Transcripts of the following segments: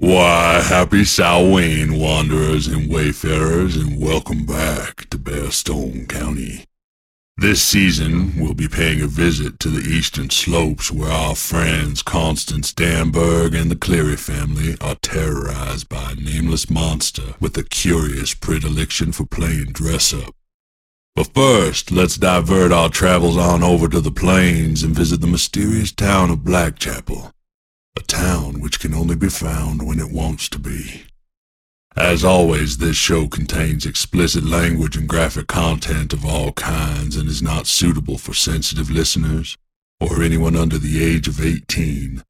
Why, happy Samhain, wanderers and wayfarers, and welcome back to Bearstone County. This season, we'll be paying a visit to the eastern slopes where our friends Constance Danberg and the Cleary family are terrorized by a nameless monster with a curious predilection for playing dress-up. But first, let's divert our travels on over to the plains and visit the mysterious town of Blackchapel, a town which can only be found when it wants to be. As always, this show contains explicit language and graphic content of all kinds and is not suitable for sensitive listeners or anyone under the age of 18.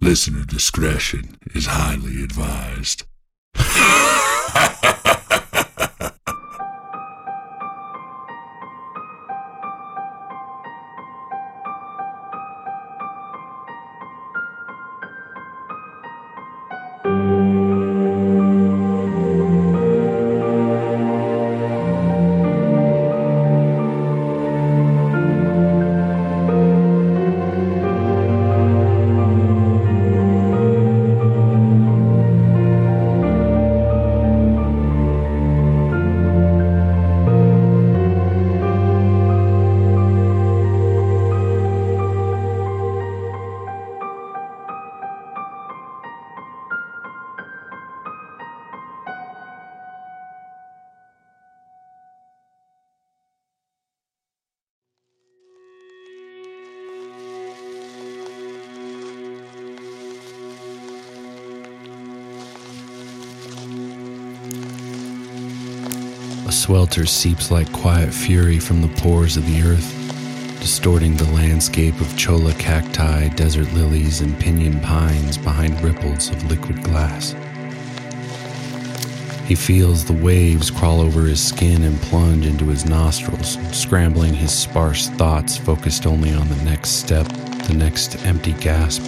Listener discretion is highly advised. swelter seeps like quiet fury from the pores of the earth, distorting the landscape of cholla cacti, desert lilies, and pinyon pines behind ripples of liquid glass. He feels the waves crawl over his skin and plunge into his nostrils, scrambling his sparse thoughts focused only on the next step, the next empty gasp.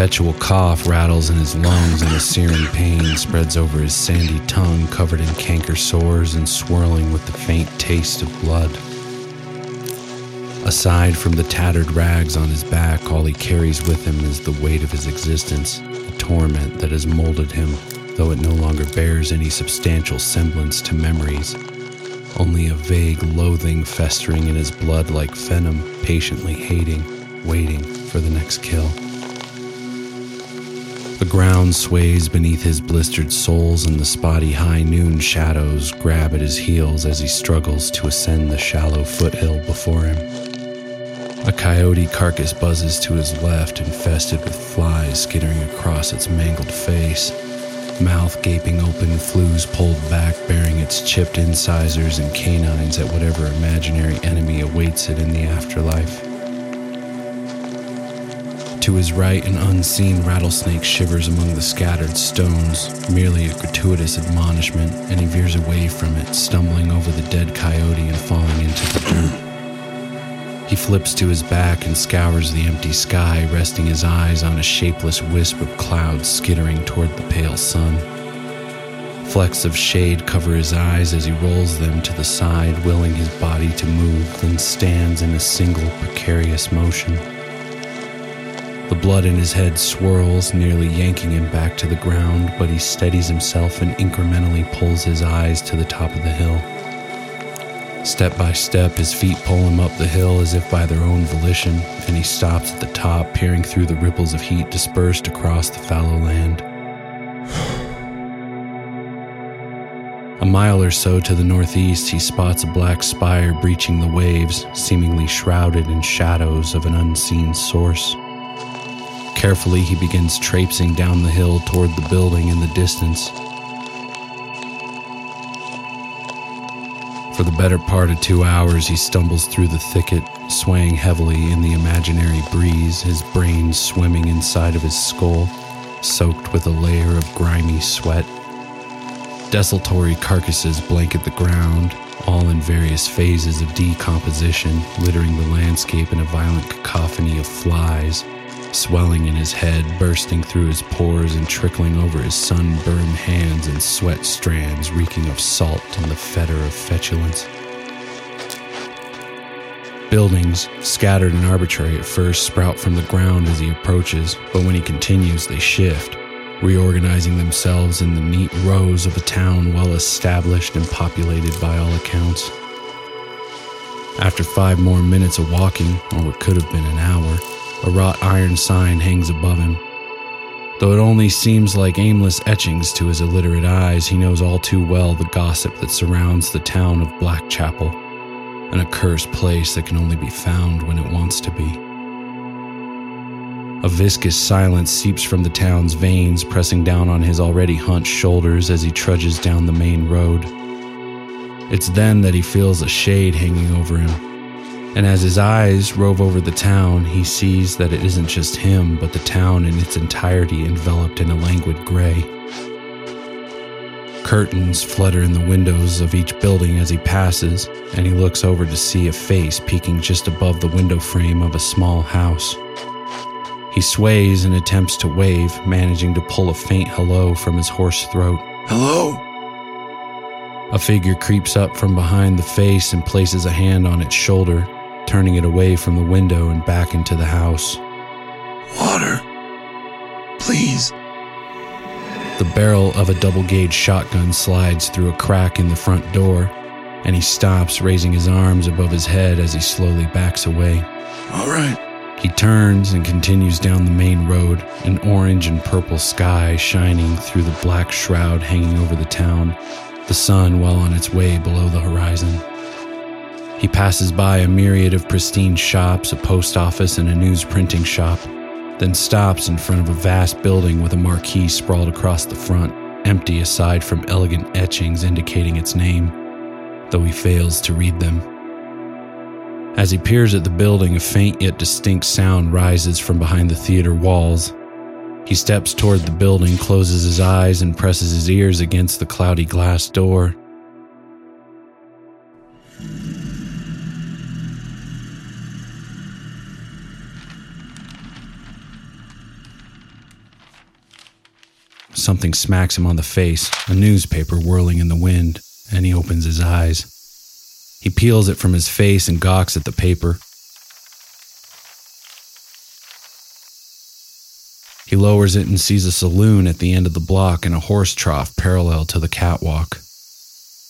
Perpetual cough rattles in his lungs, and a searing pain spreads over his sandy tongue, covered in canker sores and swirling with the faint taste of blood. Aside from the tattered rags on his back, all he carries with him is the weight of his existence, the torment that has molded him, though it no longer bears any substantial semblance to memories. Only a vague loathing festering in his blood like venom, patiently hating, waiting for the next kill. Ground sways beneath his blistered soles, and the spotty high noon shadows grab at his heels as he struggles to ascend the shallow foothill before him. A coyote carcass buzzes to his left, infested with flies skittering across its mangled face. Mouth gaping open, flews pulled back, bearing its chipped incisors and canines at whatever imaginary enemy awaits it in the afterlife. To his right, an unseen rattlesnake shivers among the scattered stones, merely a gratuitous admonishment, and he veers away from it, stumbling over the dead coyote and falling into the dirt. He flips to his back and scours the empty sky, resting his eyes on a shapeless wisp of clouds skittering toward the pale sun. Flecks of shade cover his eyes as he rolls them to the side, willing his body to move, then stands in a single precarious motion. The blood in his head swirls, nearly yanking him back to the ground, but he steadies himself and incrementally pulls his eyes to the top of the hill. Step by step, his feet pull him up the hill as if by their own volition, and he stops at the top, peering through the ripples of heat dispersed across the fallow land. A mile or so to the northeast, he spots a black spire breaching the waves, seemingly shrouded in shadows of an unseen source. Carefully, he begins traipsing down the hill toward the building in the distance. For the better part of two hours, he stumbles through the thicket, swaying heavily in the imaginary breeze, his brain swimming inside of his skull, soaked with a layer of grimy sweat. Desultory carcasses blanket the ground, all in various phases of decomposition, littering the landscape in a violent cacophony of flies, swelling in his head, bursting through his pores and trickling over his sunburned hands in sweat strands reeking of salt and the fetor of fetulence. Buildings, scattered and arbitrary at first, sprout from the ground as he approaches, but when he continues, they shift, reorganizing themselves in the neat rows of a town well established and populated by all accounts. After five more minutes of walking, or what could have been an hour, a wrought iron sign hangs above him. Though it only seems like aimless etchings to his illiterate eyes, he knows all too well the gossip that surrounds the town of Blackchapel, an accursed place that can only be found when it wants to be. A viscous silence seeps from the town's veins, pressing down on his already hunched shoulders as he trudges down the main road. It's then that he feels a shade hanging over him. And as his eyes rove over the town, he sees that it isn't just him, but the town in its entirety enveloped in a languid gray. Curtains flutter in the windows of each building as he passes, and he looks over to see a face peeking just above the window frame of a small house. He sways and attempts to wave, managing to pull a faint hello from his hoarse throat. Hello? A figure creeps up from behind the face and places a hand on its shoulder, turning it away from the window and back into the house. Water. Please. The barrel of a double gauge shotgun slides through a crack in the front door, and he stops, raising his arms above his head as he slowly backs away. All right. He turns and continues down the main road, an orange and purple sky shining through the black shroud hanging over the town the sun well on its way below the horizon. He passes by a myriad of pristine shops, a post office, and a news printing shop, then stops in front of a vast building with a marquee sprawled across the front, empty aside from elegant etchings indicating its name, though he fails to read them. As he peers at the building, a faint yet distinct sound rises from behind the theater walls, he steps toward the building, closes his eyes, and presses his ears against the cloudy glass door. Something smacks him on the face, a newspaper whirling in the wind, and he opens his eyes. He peels it from his face and gawks at the paper. He lowers it and sees a saloon at the end of the block and a horse trough parallel to the catwalk.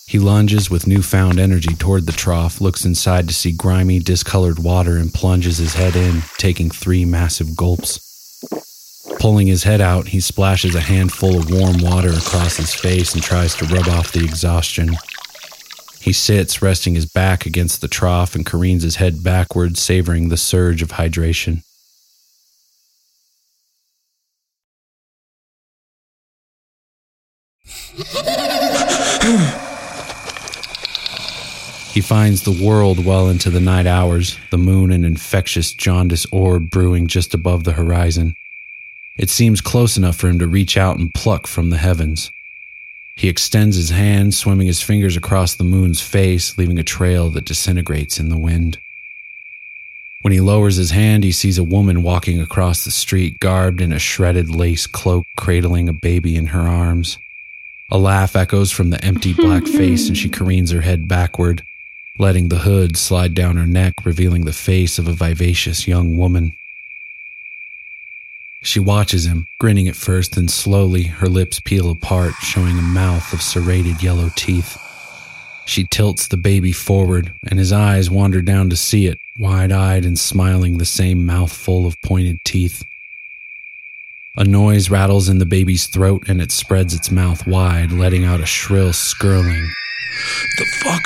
He lunges with newfound energy toward the trough, looks inside to see grimy, discolored water, and plunges his head in, taking three massive gulps. Pulling his head out, he splashes a handful of warm water across his face and tries to rub off the exhaustion. He sits, resting his back against the trough, and careens his head backward, savoring the surge of hydration. He finds the world well into the night hours, the moon an infectious jaundice orb brewing just above the horizon. It seems close enough for him to reach out and pluck from the heavens. He extends his hand, swimming his fingers across the moon's face, leaving a trail that disintegrates in the wind. When he lowers his hand, he sees a woman walking across the street, garbed in a shredded lace cloak, cradling a baby in her arms. A laugh echoes from the empty black face, and she careens her head backward, letting the hood slide down her neck, revealing the face of a vivacious young woman. She watches him, grinning at first, then slowly her lips peel apart, showing a mouth of serrated yellow teeth. She tilts the baby forward, and his eyes wander down to see it, wide eyed and smiling, the same mouthful of pointed teeth. A noise rattles in the baby's throat and it spreads its mouth wide, letting out a shrill skirling. The fuck?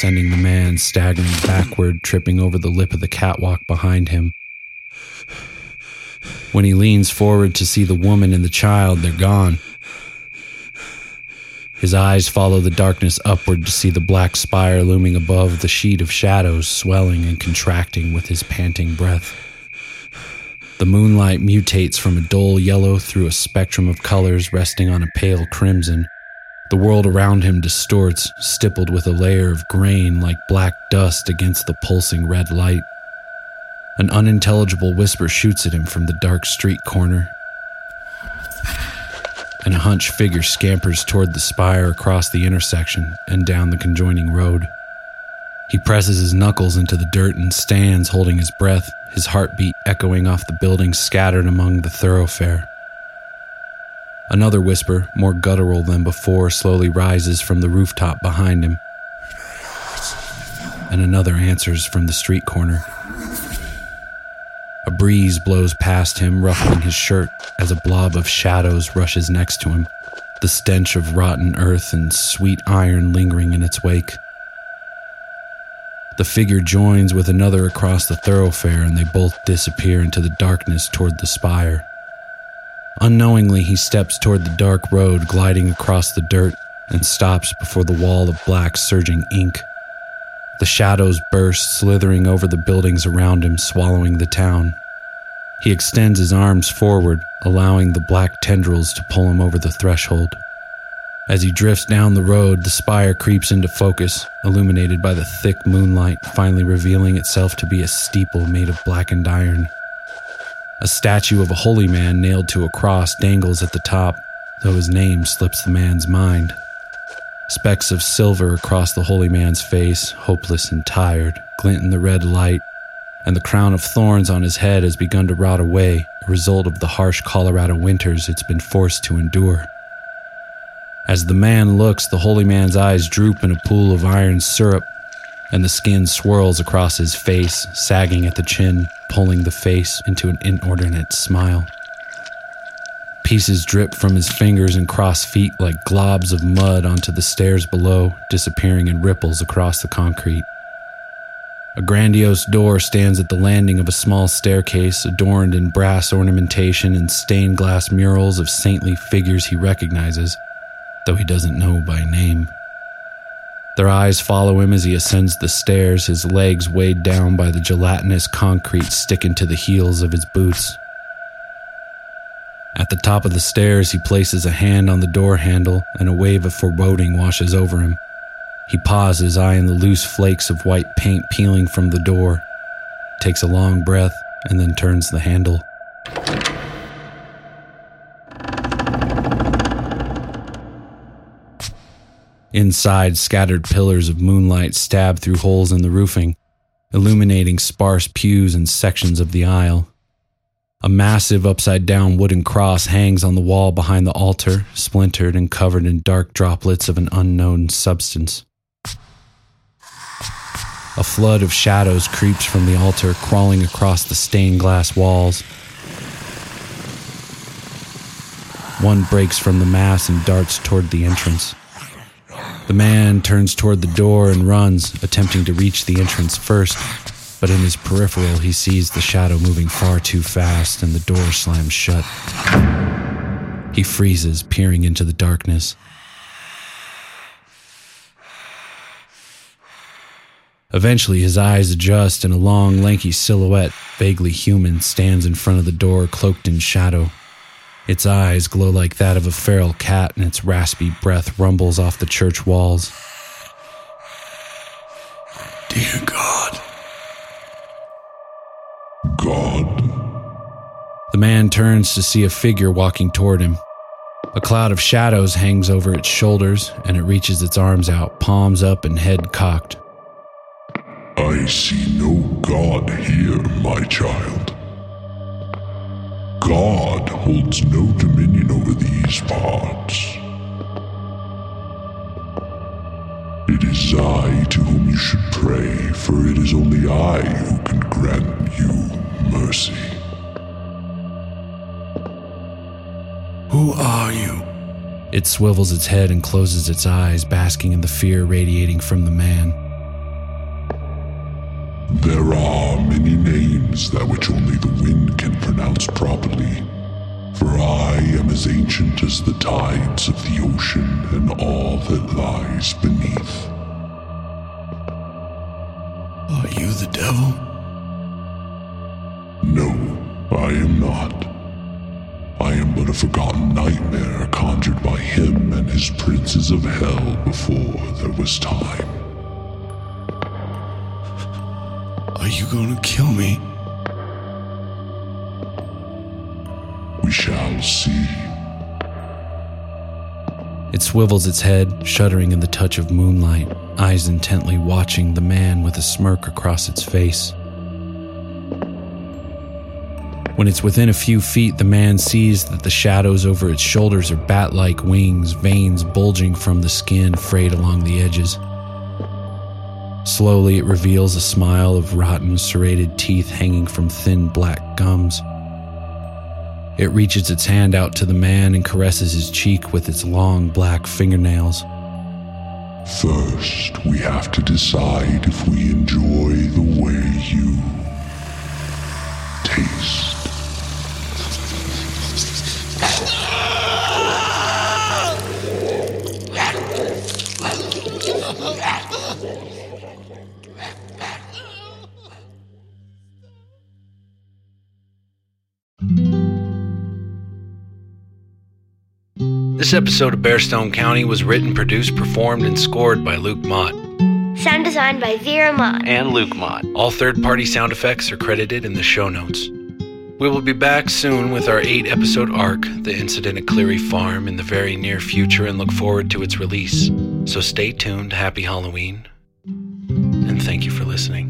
Sending the man staggering backward, tripping over the lip of the catwalk behind him. When he leans forward to see the woman and the child, they're gone. His eyes follow the darkness upward to see the black spire looming above the sheet of shadows, swelling and contracting with his panting breath. The moonlight mutates from a dull yellow through a spectrum of colors resting on a pale crimson. The world around him distorts, stippled with a layer of grain like black dust against the pulsing red light. An unintelligible whisper shoots at him from the dark street corner, and a hunched figure scampers toward the spire across the intersection and down the conjoining road. He presses his knuckles into the dirt and stands holding his breath, his heartbeat echoing off the buildings scattered among the thoroughfare. Another whisper, more guttural than before, slowly rises from the rooftop behind him. And another answers from the street corner. A breeze blows past him, ruffling his shirt as a blob of shadows rushes next to him, the stench of rotten earth and sweet iron lingering in its wake. The figure joins with another across the thoroughfare, and they both disappear into the darkness toward the spire. Unknowingly, he steps toward the dark road gliding across the dirt and stops before the wall of black surging ink. The shadows burst, slithering over the buildings around him, swallowing the town. He extends his arms forward, allowing the black tendrils to pull him over the threshold. As he drifts down the road, the spire creeps into focus, illuminated by the thick moonlight, finally revealing itself to be a steeple made of blackened iron. A statue of a holy man nailed to a cross dangles at the top, though his name slips the man's mind. Specks of silver across the holy man's face, hopeless and tired, glint in the red light, and the crown of thorns on his head has begun to rot away, a result of the harsh Colorado winters it's been forced to endure. As the man looks, the holy man's eyes droop in a pool of iron syrup, and the skin swirls across his face, sagging at the chin, pulling the face into an inordinate smile. Pieces drip from his fingers and cross feet like globs of mud onto the stairs below, disappearing in ripples across the concrete. A grandiose door stands at the landing of a small staircase adorned in brass ornamentation and stained glass murals of saintly figures he recognizes though he doesn't know by name. Their eyes follow him as he ascends the stairs, his legs weighed down by the gelatinous concrete sticking to the heels of his boots. At the top of the stairs, he places a hand on the door handle, and a wave of foreboding washes over him. He pauses, eyeing the loose flakes of white paint peeling from the door, takes a long breath, and then turns the handle. Inside, scattered pillars of moonlight stab through holes in the roofing, illuminating sparse pews and sections of the aisle. A massive upside down wooden cross hangs on the wall behind the altar, splintered and covered in dark droplets of an unknown substance. A flood of shadows creeps from the altar, crawling across the stained glass walls. One breaks from the mass and darts toward the entrance. The man turns toward the door and runs, attempting to reach the entrance first, but in his peripheral he sees the shadow moving far too fast and the door slams shut. He freezes, peering into the darkness. Eventually, his eyes adjust and a long, lanky silhouette, vaguely human, stands in front of the door, cloaked in shadow. Its eyes glow like that of a feral cat, and its raspy breath rumbles off the church walls. Dear God. The man turns to see a figure walking toward him. A cloud of shadows hangs over its shoulders, and it reaches its arms out, palms up and head cocked. I see no God here, my child. God holds no dominion over these parts. It is I to whom you should pray, for it is only I who can grant you mercy. Who are you? It swivels its head and closes its eyes, basking in the fear radiating from the man. There are many names that which only the wind can pronounce properly. For I am as ancient as the tides of the ocean and all that lies beneath. Are you the devil? No, I am not. I am but a forgotten nightmare conjured by him and his princes of hell before there was time. Are you gonna kill me? We shall see. It swivels its head, shuddering in the touch of moonlight, eyes intently watching the man with a smirk across its face. When it's within a few feet, the man sees that the shadows over its shoulders are bat like wings, veins bulging from the skin frayed along the edges. Slowly, it reveals a smile of rotten, serrated teeth hanging from thin black gums. It reaches its hand out to the man and caresses his cheek with its long black fingernails. First, we have to decide if we enjoy the way you taste. This episode of Bearstone County was written, produced, performed, and scored by Luke Mott. Sound designed by Vera Mott. and Luke Mott. All third party sound effects are credited in the show notes. We will be back soon with our eight episode arc, The Incident at Cleary Farm, in the very near future and look forward to its release. So stay tuned. Happy Halloween. And thank you for listening.